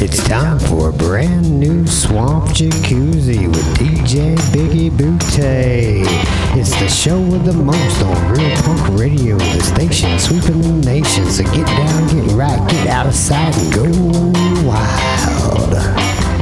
It's time for a brand new Swamp Jacuzzi with DJ Biggie Boutte. It's the show with the most on Real Punk Radio, the station sweeping the nation. So get down, get right, get out of sight, and go wild.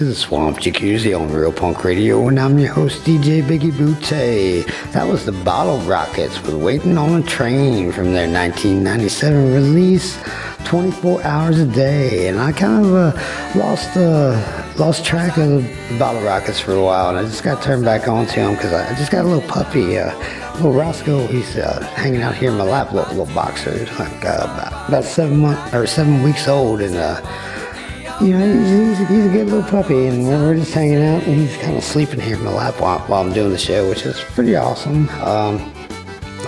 To the Swamp Jacuzzi on Real Punk Radio, and I'm your host, DJ Biggie Butte. That was the Bottle Rockets with Waiting on a Train from their 1997 release, 24 Hours a Day. And I kind of uh, lost uh, lost track of the Bottle Rockets for a while, and I just got turned back on to them because I just got a little puppy. Uh, little Roscoe, he's uh, hanging out here in my lap, little, little boxer, He's like uh, about, about seven months or seven weeks old, and uh, you know, he's, he's, a good little puppy, and we're just hanging out, and he's kind of sleeping here in my lap while, while I'm doing the show, which is pretty awesome. Um,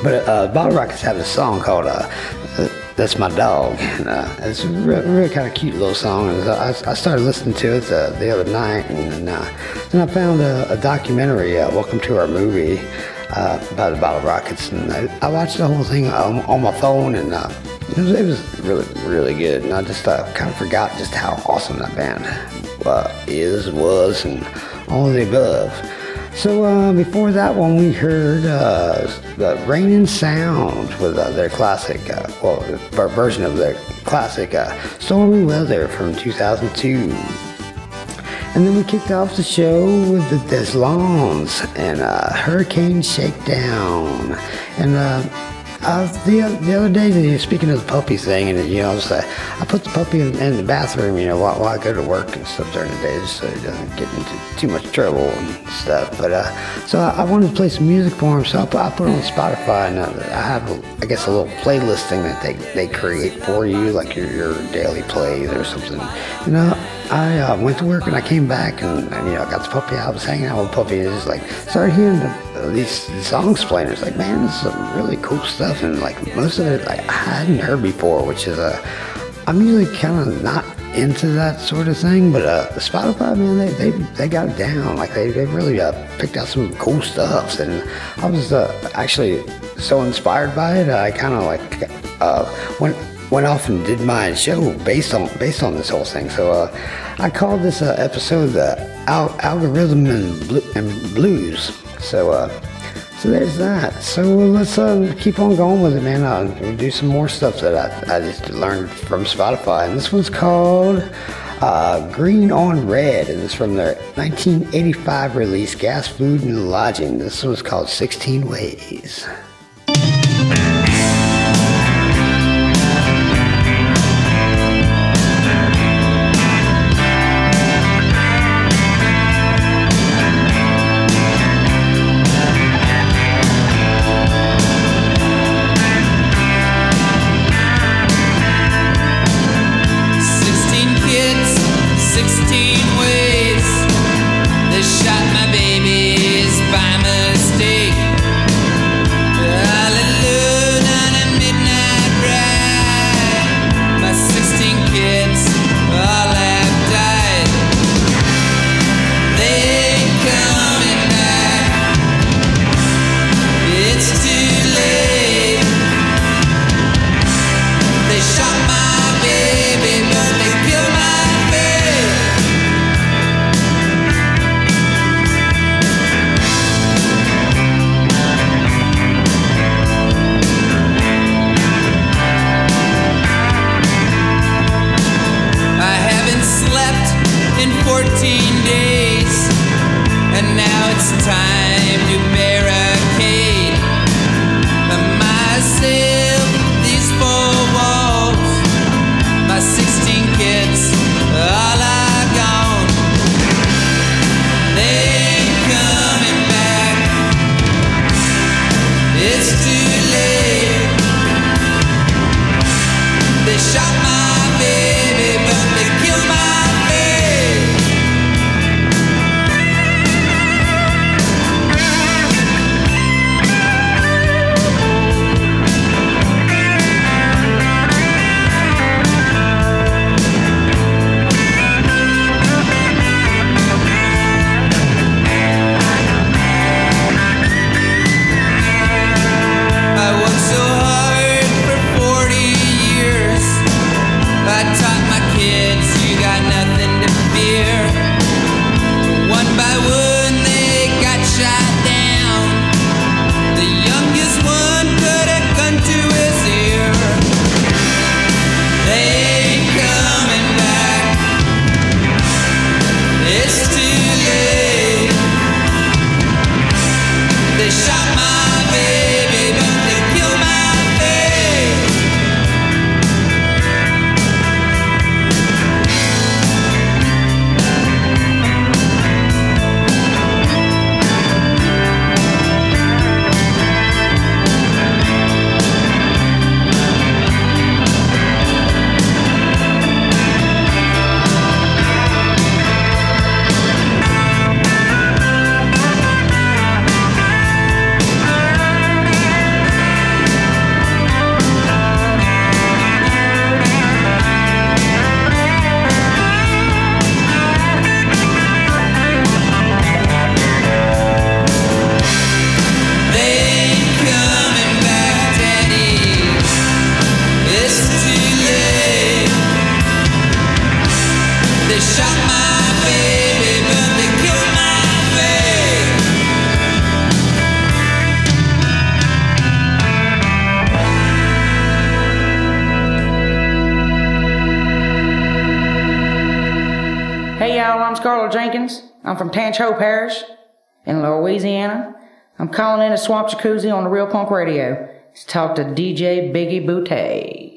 but uh, Bottle Rockets have a song called uh, uh, "That's My Dog," and uh, it's a really, really kind of cute little song. And I, I started listening to it uh, the other night, and uh, then I found a, a documentary, uh, "Welcome to Our Movie." Uh, by the Bottle Rockets, and I, I, watched the whole thing on, on my phone, and uh, it, was, it, was, really, really good. And I just uh, kind of forgot just how awesome that band uh, is, was, and all of the above. So uh, before that one, we heard uh, the Reigning Sound with their classic, well, version of their classic Stormy Weather from 2002. And then we kicked off the show with the Deslondes and uh, Hurricane Shakedown. And uh, the, the other day, speaking of the puppy thing, and you know, I, uh, I put the puppy in, in, the bathroom, you know, while, while, I go to work and stuff during the day, just so he doesn't get into too much trouble and stuff. But uh, so I, I, wanted to play some music for him, so I put, I put it on Spotify, and uh, I have, I guess, a little playlist thing that they, they create for you, like your, your daily plays or something. You know, I uh, went to work and I came back and, and, you know I got the puppy. I was hanging out with the puppy and just like started hearing the, these, songs playing. It's like man, this is some really cool stuff and like most of it like I hadn't heard before, which is a. Uh, I'm usually kind of not into that sort of thing, but uh, Spotify man, they, they they got it down. Like they they really uh, picked out some cool stuff, and I was uh, actually so inspired by it. I kind of like uh, went went off and did my show based on based on this whole thing. So uh, I called this uh, episode the Al- algorithm and, and blues. So uh, so there's that. So let's uh, keep on going with it, man. I'll do some more stuff that I, I just learned from Spotify, and this one's called. Uh, Green on Red, and it's from their 1985 release, Gas, Food, and Lodging. This one's called 16 Ways. Swamp Jacuzzi on the Real Punk Radio. Talk to DJ Biggie Boutte.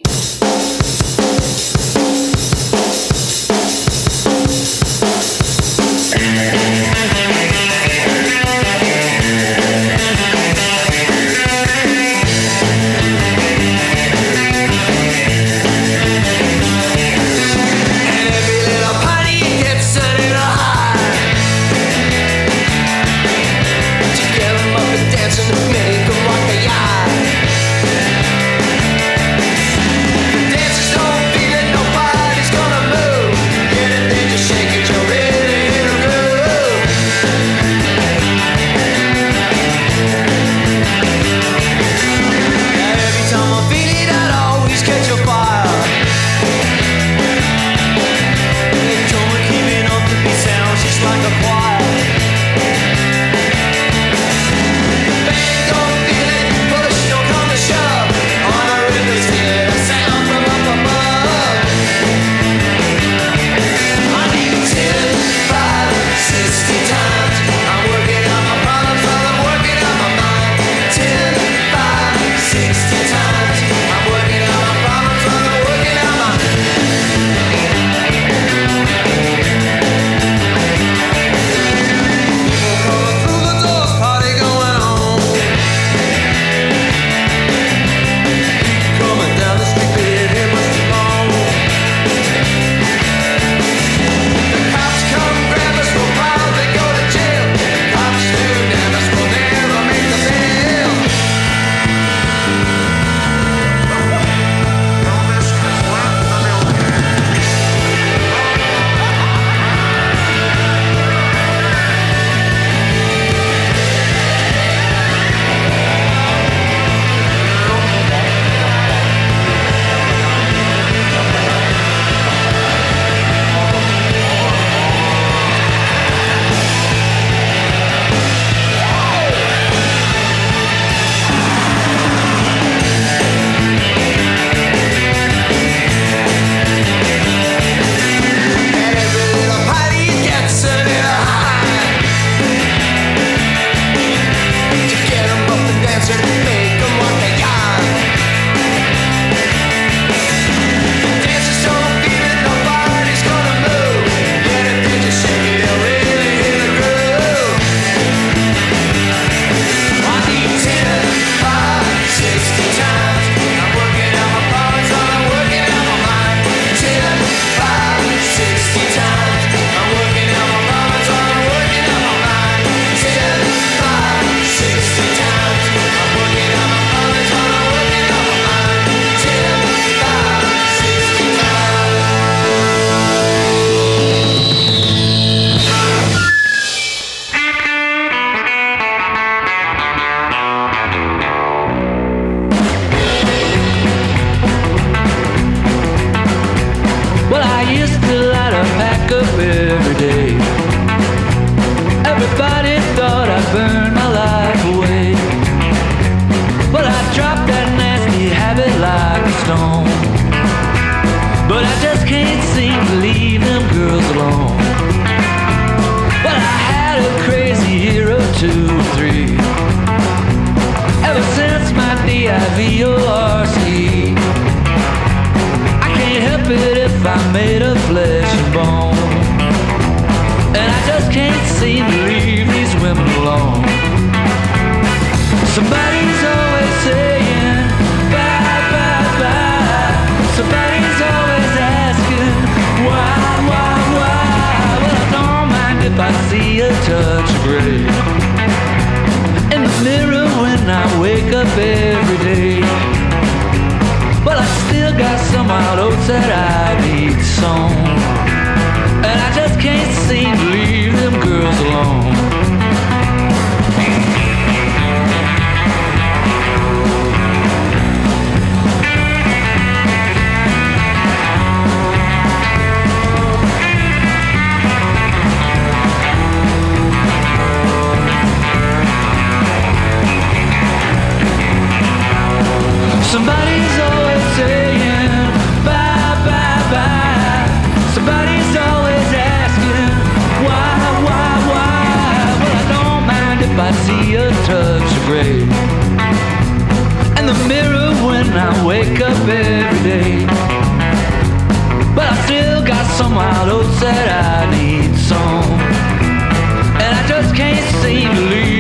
seem to leave these women alone. Somebody's always saying bye, bye, bye. Somebody's always asking why, why, why. Well, I don't mind if I see a touch of gray in the mirror when I wake up every day. Well, I still got some wild oats that I need eaten. Oh. I see a touch of gray. And the mirror when I wake up every day. But I still got some wild oats that I need some. And I just can't seem to leave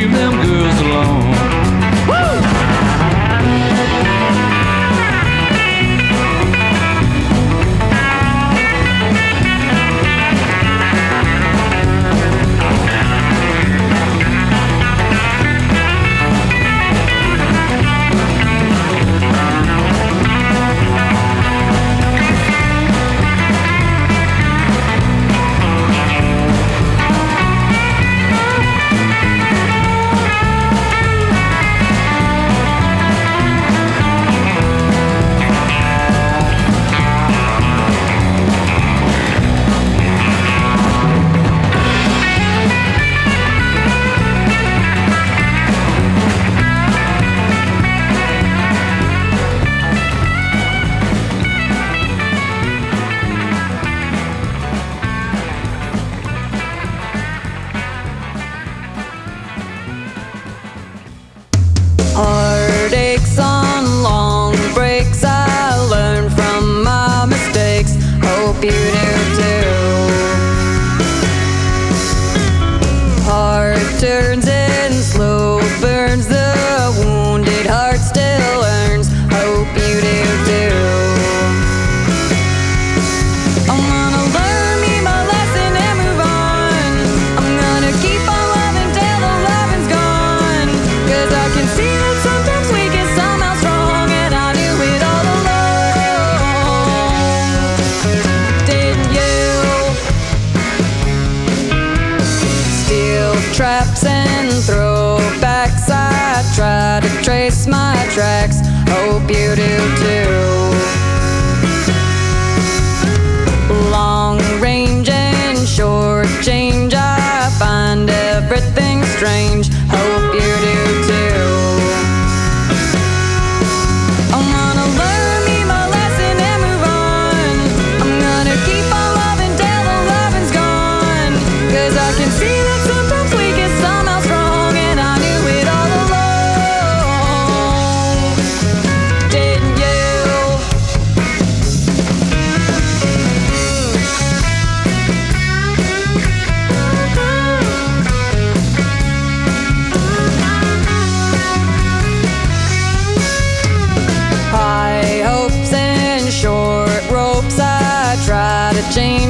change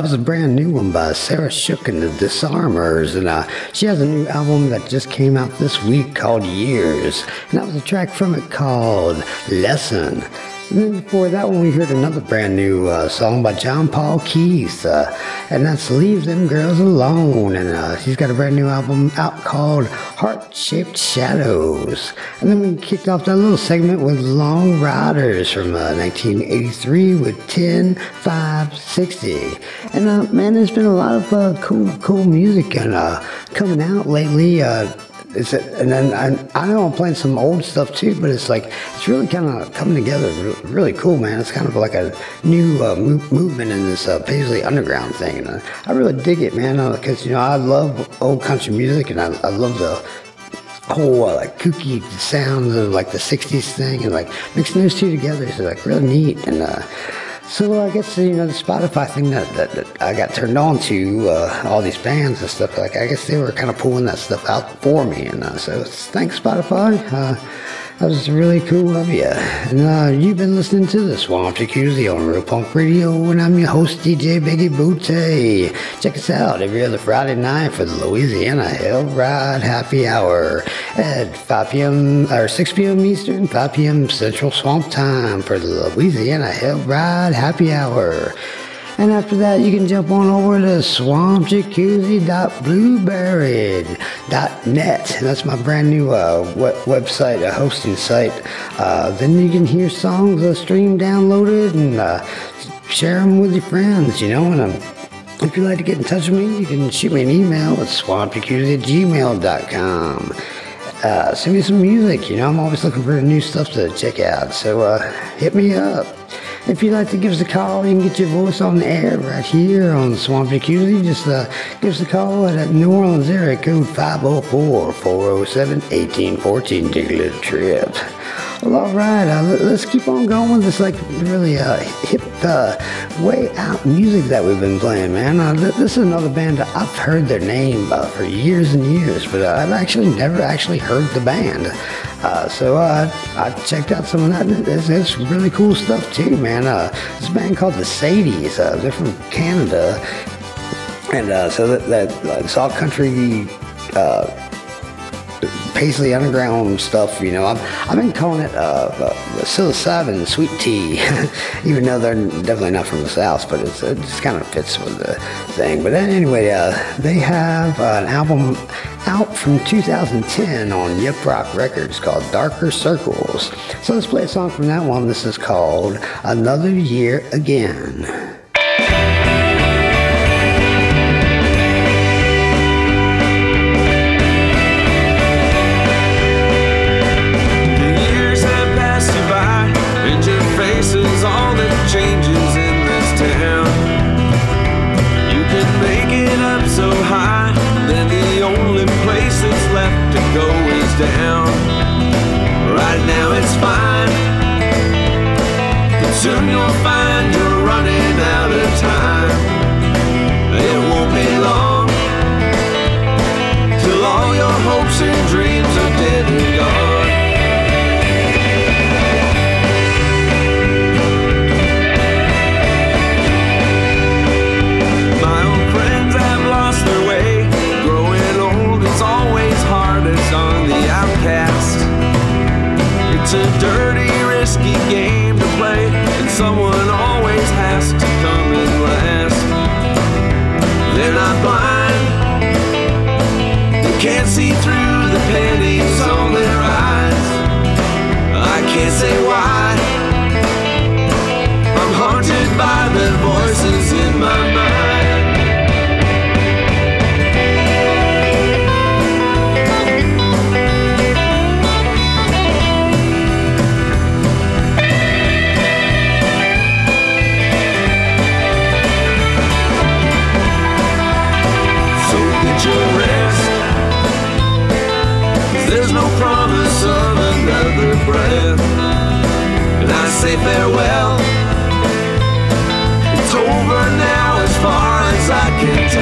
That was a brand new one by Sarah Shook and the Disarmers. And uh, she has a new album that just came out this week called Years. And that was a track from it called Lesson. And then before that one, we heard another brand new uh, song by John Paul Keith. Uh, and that's Leave Them Girls Alone. And uh, he's got a brand new album out called Heart Shaped Shadows. And then we kicked off that little segment with Long Riders from uh, 1983 with 10 5 60. And uh, man, there's been a lot of uh, cool, cool music and uh, coming out lately. Uh, it's and then I, I know I'm playing some old stuff too, but it's like it's really kind of coming together, re- really cool, man. It's kind of like a new uh, move, movement in this uh, Paisley Underground thing, and uh, I really dig it, man. Because you know I love old country music, and I, I love the whole uh, like kooky sounds of like the '60s thing, and like mixing those two together is like really neat. And uh, So I guess you know the Spotify thing that, that, that I got turned on to uh, all these bands and stuff like I guess they were kind of pulling that stuff out for me and uh, so thanks Spotify. Uh, that was really cool of you. And uh, you've been listening to the Swamp Jacuzzi on Real Punk Radio, and I'm your host, DJ Biggie Booty. Check us out every other Friday night for the Louisiana Hell Ride Happy Hour at 5 p.m. or 6 p.m. Eastern, 5 p.m. Central Swamp Time for the Louisiana Hell Ride Happy Hour. And after that, you can jump on over to swampjacuzzi.blueberry.net. That's my brand new uh, web- website, a hosting site. Uh, then you can hear songs uh, streamed, downloaded, and uh, share them with your friends, you know. And um, if you'd like to get in touch with me, you can shoot me an email at swampjacuzzi at gmail.com. Uh, send me some music, you know. I'm always looking for new stuff to check out. So uh, hit me up. If you'd like to give us a call, you can get your voice on the air right here on Swamp Jacuzzi. Just uh, give us a call at that New Orleans area code 504-407-1814. Take a little trip. Well, all right, uh, let, us keep on going with this like really uh, hip, uh, way out music that we've been playing, man. Uh, th- this is another band that I've heard their name uh, for years and years, but uh, I've actually never actually heard the band. Uh, so uh, I checked out some of that. It's, it's really cool stuff too, man. Uh, this band called the Sadies. Uh, they're from Canada, and uh, so that, that uh, it's all country. Paisley Underground stuff, you know. I've, I've been calling it uh, uh, psilocybin sweet tea, even though they're definitely not from the South, but it's, it just kind of fits with the thing. But anyway, uh, they have an album out from 2010 on Yep Roc Records called Darker Circles. So let's play a song from that one. This is called Another Year Again. Say farewell. It's over now as far as I can tell.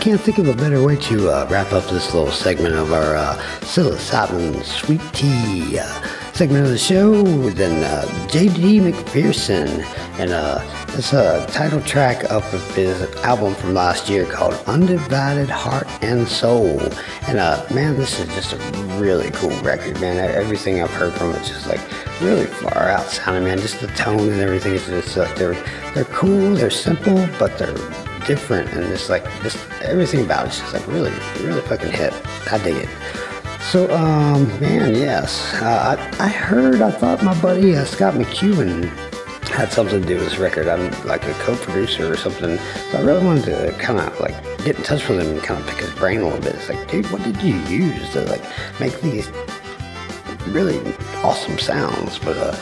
Can't think of a better way to uh, wrap up this little segment of our uh, psilocybin sweet tea uh, segment of the show than uh, J.D. McPherson. And uh, this uh, title track of his album from last year called Undivided Heart and Soul. And uh, man, this is just a really cool record, man. Everything I've heard from it's just like really far out sounding, man. Just the tone and everything is just like they're they're cool, they're simple, but they're different and just like just everything about it's just like really really fucking hip. I dig it. So, um, man, yes. Uh, I, I heard, I thought my buddy uh, Scott McEwen had something to do with this record. I'm like a co-producer or something. So I really wanted to kind of like get in touch with him and kind of pick his brain a little bit. It's like, dude, what did you use to like make these really awesome sounds? But uh,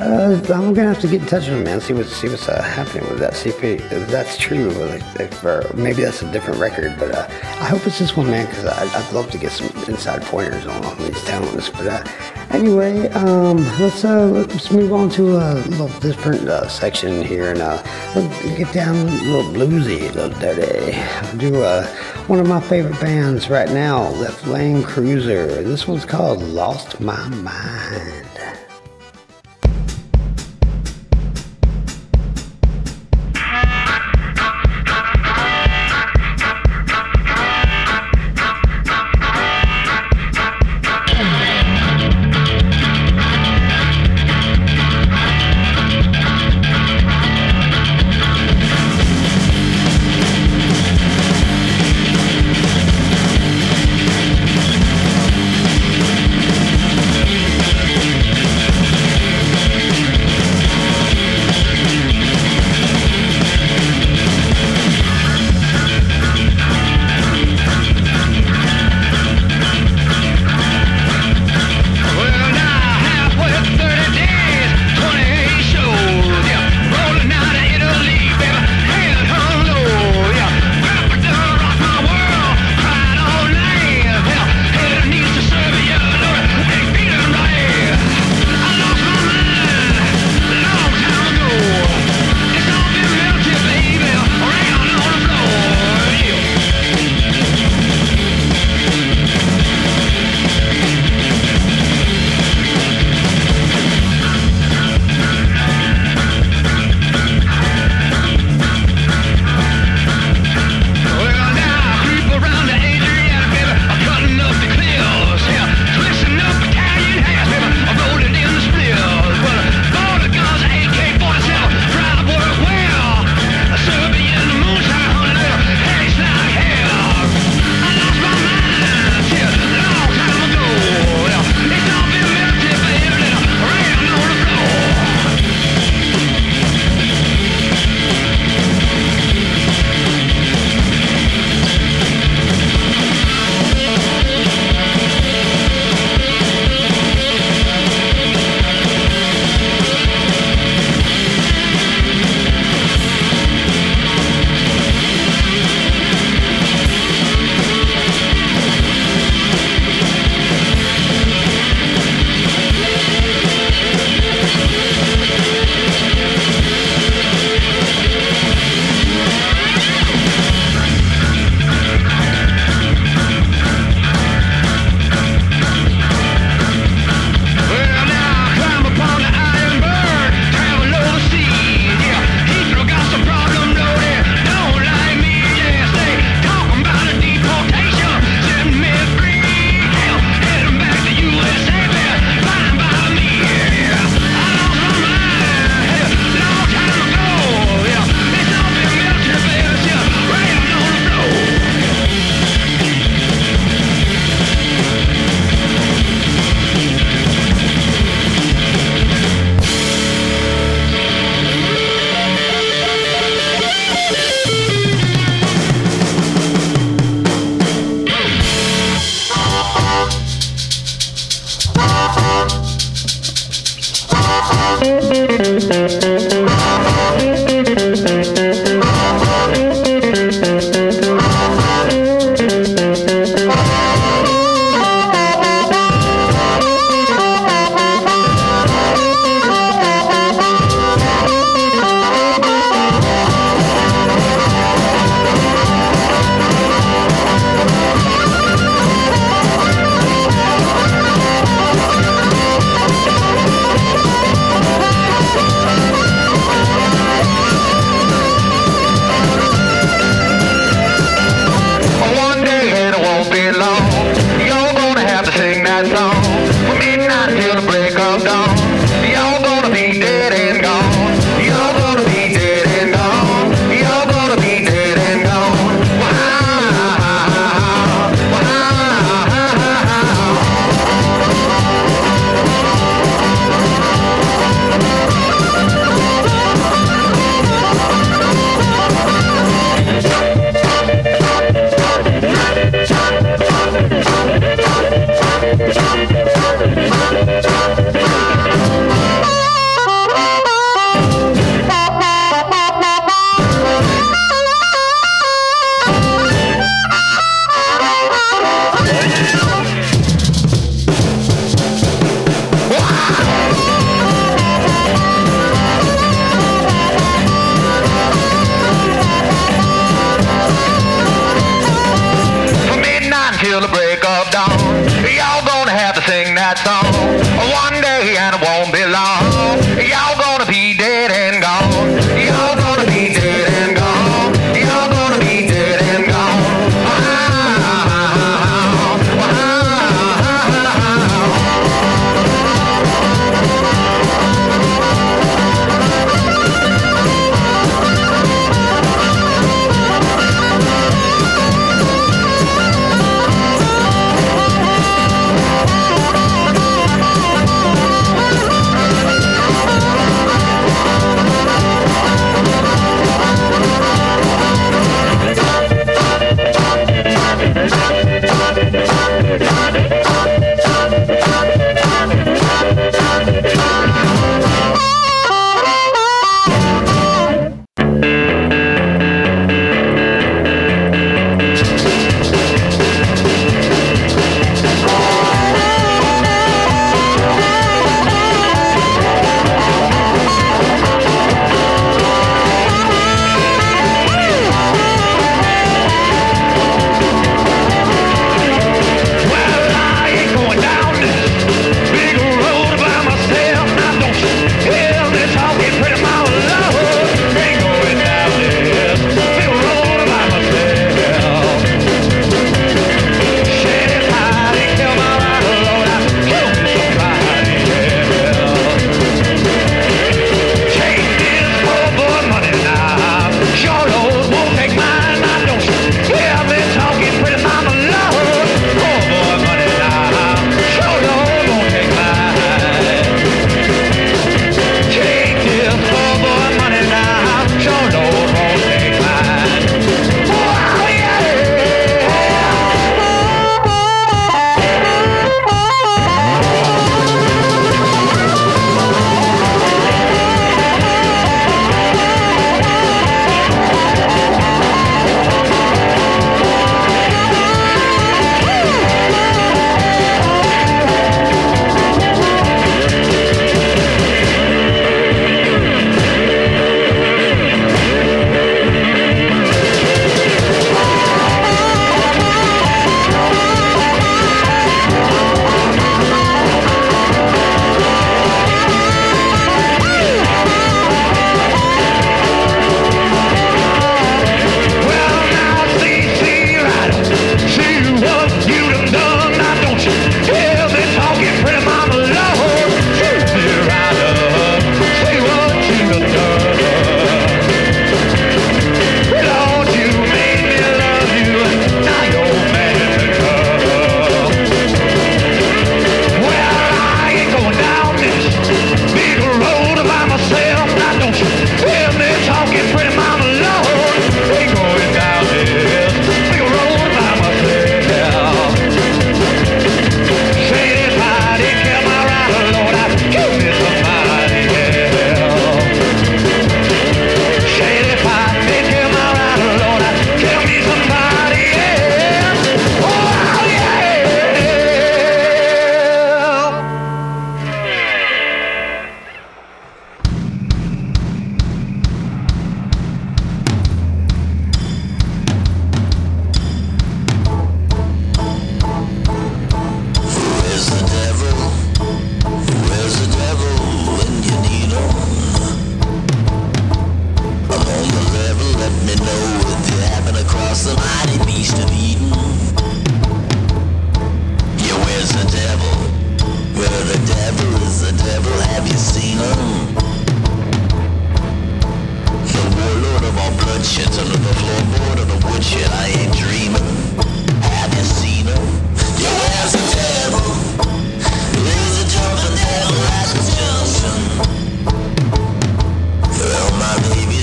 uh, I'm gonna have to get in touch with him, man. See what's see what's uh, happening with that. See if, that's true. Like, if, or maybe that's a different record. But uh, I hope it's this one, man, because I'd love to get some inside pointers on all these talents. But uh, anyway, um, let's uh, let's move on to a little different uh, section here, and let's get down a little bluesy, a little dirty. I'll do one of my favorite bands right now, Left Lane Cruiser. This one's called "Lost My Mind."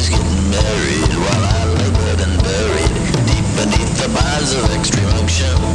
getting married while I labored and buried deep beneath the bonds of extreme unction.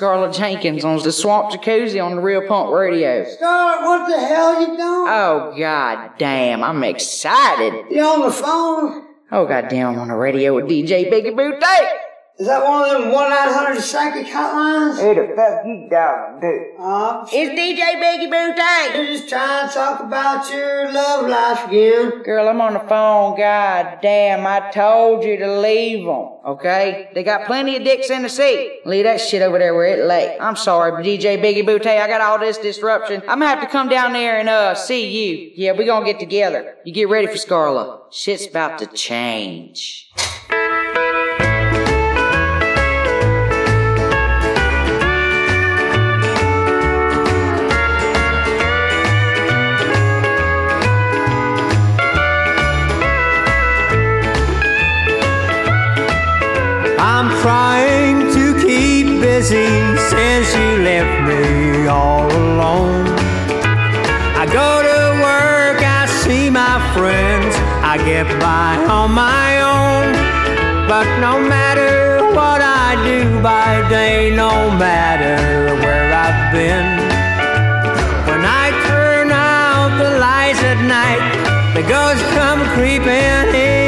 Scarlett Jenkins on the Swamp Jacuzzi on the Real Punk Radio. Scarlett, what the hell you doing? Oh, god damn, I'm excited. You on the phone? Oh, god damn, I'm on the radio with DJ Biggie Boot Is that one of them 1-900 psychic hotlines? Who the fuck you talking to? Uh, It's DJ Biggie Boot you're just trying to talk about your love life again. Girl, I'm on the phone. God damn, I told you to leave them. Okay? They got plenty of dicks in the seat. Leave that shit over there where it lay. I'm sorry, DJ Biggie Bootay. I got all this disruption. I'm gonna have to come down there and uh see you. Yeah, we gonna get together. You get ready for Scarla. Shit's about to change. Trying to keep busy since you left me all alone. I go to work, I see my friends, I get by on my own. But no matter what I do by day, no matter where I've been, when I turn out the lights at night, the ghosts come creeping in.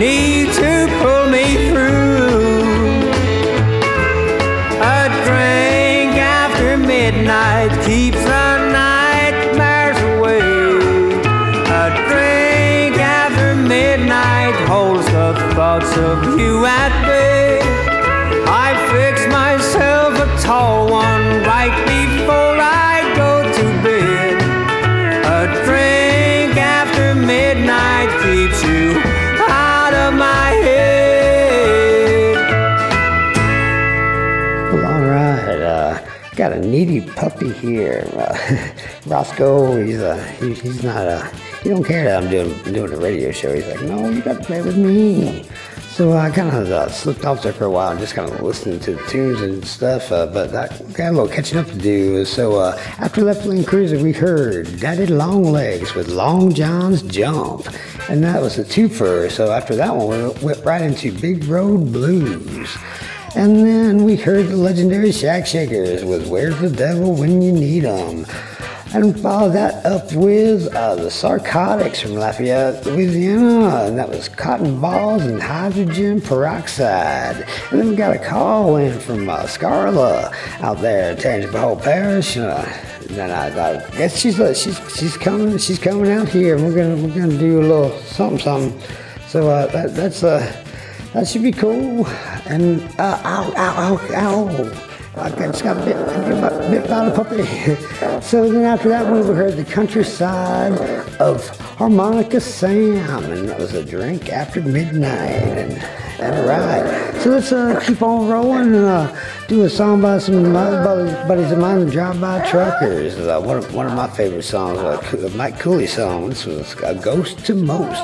Need to needy puppy here. Roscoe, he's uh, he, he's not uh, he don't care that I'm doing doing a radio show. He's like, no, you got to play with me. So I kind of uh, slipped off there for a while, and just kind of listening to the tunes and stuff. Uh, but I got a little catching up to do. So uh, after Left Lane Cruiser, we heard Daddy Long Legs with Long John's Jump, and that was a twofer. So after that one, we went right into Big Road Blues. And then we heard the legendary Shack Shakers with Where's the Devil When You Need 'Em. And followed that up with uh, the Sarcotics from Lafayette, Louisiana, and that was cotton balls and hydrogen peroxide. And then we got a call in from uh, Scarla out there in Tangipahoa Parish. Uh, and I, I guess she's uh, she's she's coming she's coming out here, and we're gonna we're gonna do a little something something. So uh, that that's uh that should be cool. And uh, ow ow ow ow. I just got bit, bit, bit by the puppy. so then after that we heard the countryside of Harmonica Sam, and that was a drink after midnight. And, and right. So let's uh, keep on rolling and uh, do a song by some of my buddies, of mine, the Drive-By Truckers. Uh, one, of, one of my favorite songs, uh, uh, Mike Cooley song. This was A Ghost to Most.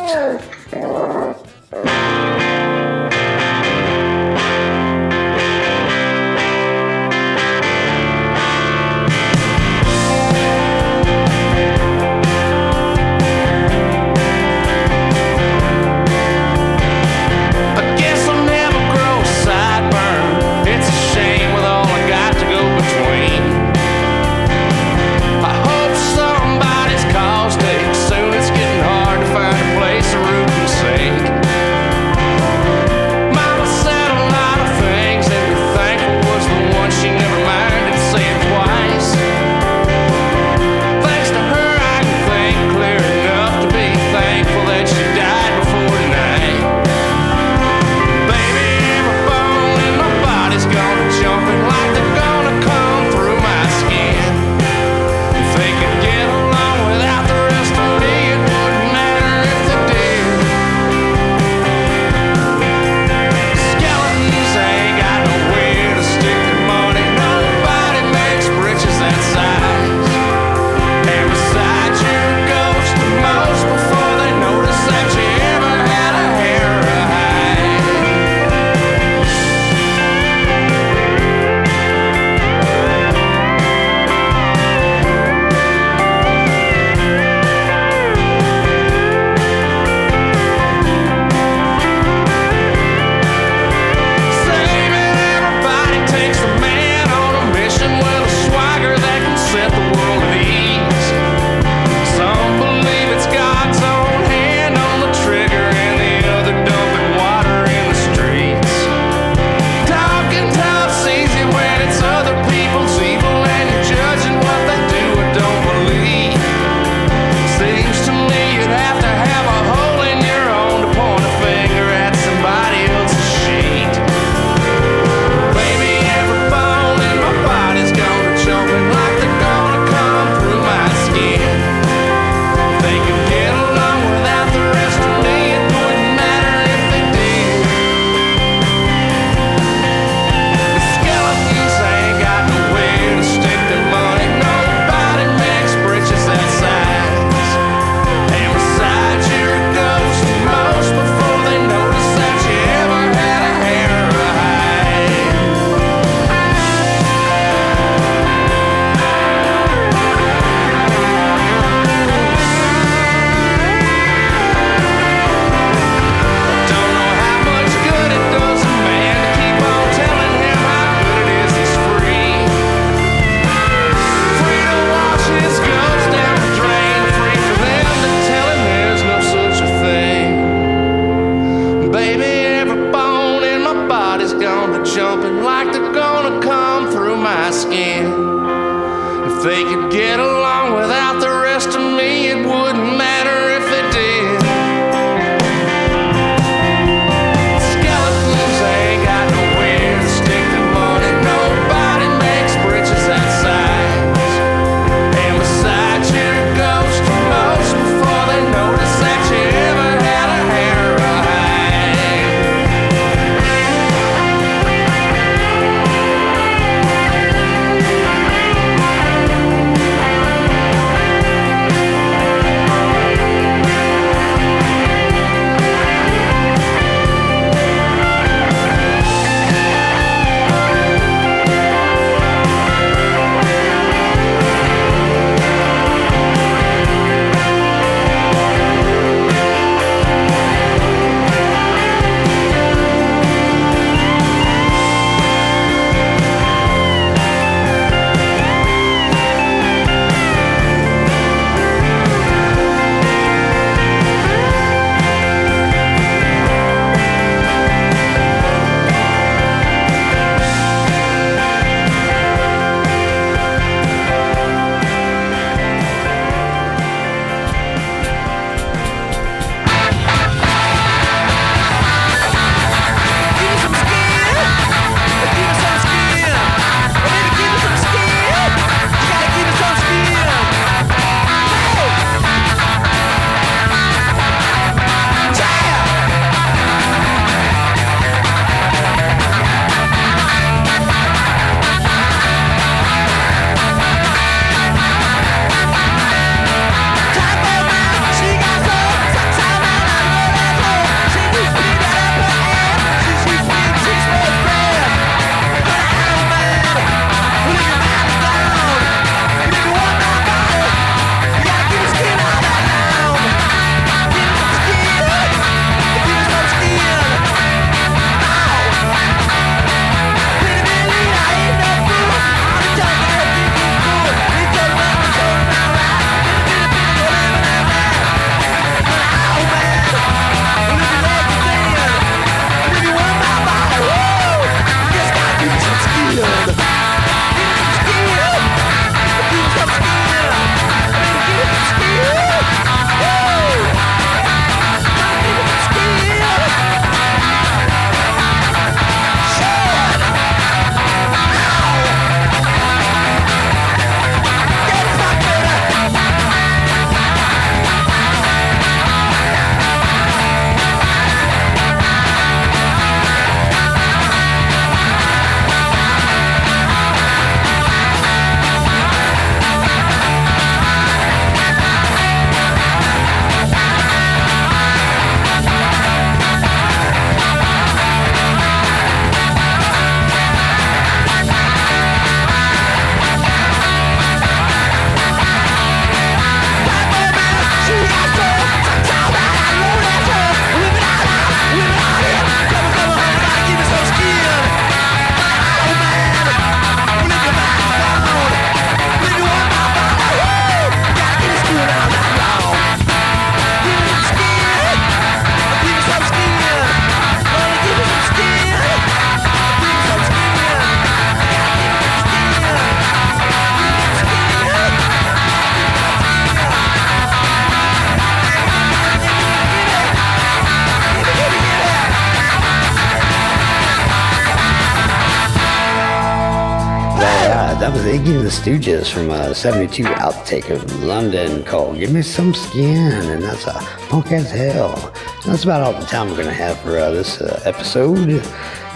Stooges from a 72 outtake of London called Give Me Some Skin, and that's a punk as hell. That's about all the time we're going to have for uh, this uh, episode.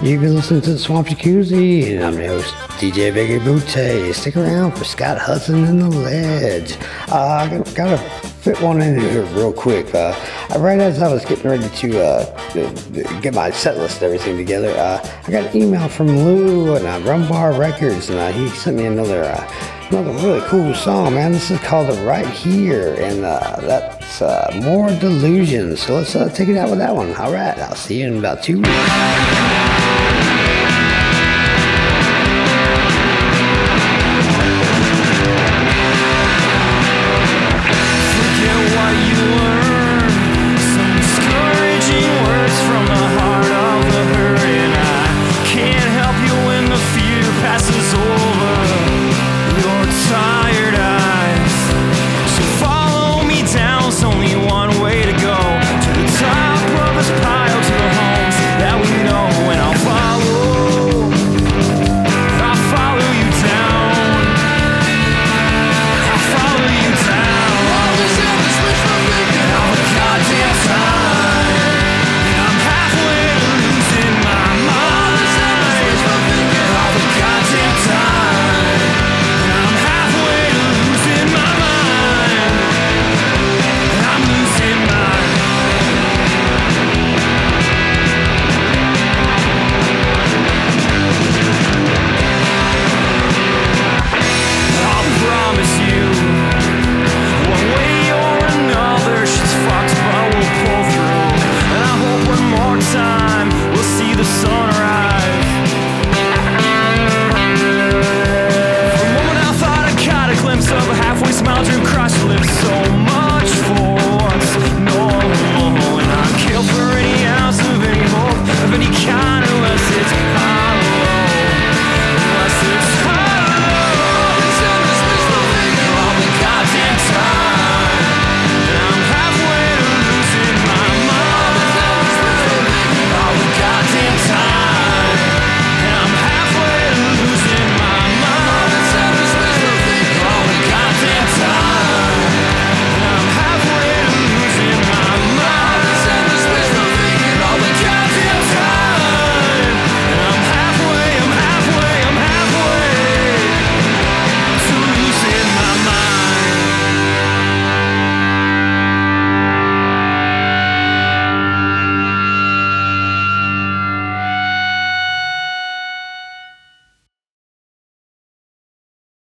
You've been listening to the Swamp Jacuzzi, and I'm your host, DJ Biggie Butte. Stick around for Scott Hudson and the Ledge. Uh, I got- gotta fit one in here real quick. Uh, right as I was getting ready to uh, get my set list and everything together, uh, I got an email from Lou and uh, Rumbar Records, and uh, he sent me another uh, another really cool song, man. This is called Right Here, and uh, that's uh, More Delusions. So let's uh, take it out with that one. All right, I'll see you in about two weeks.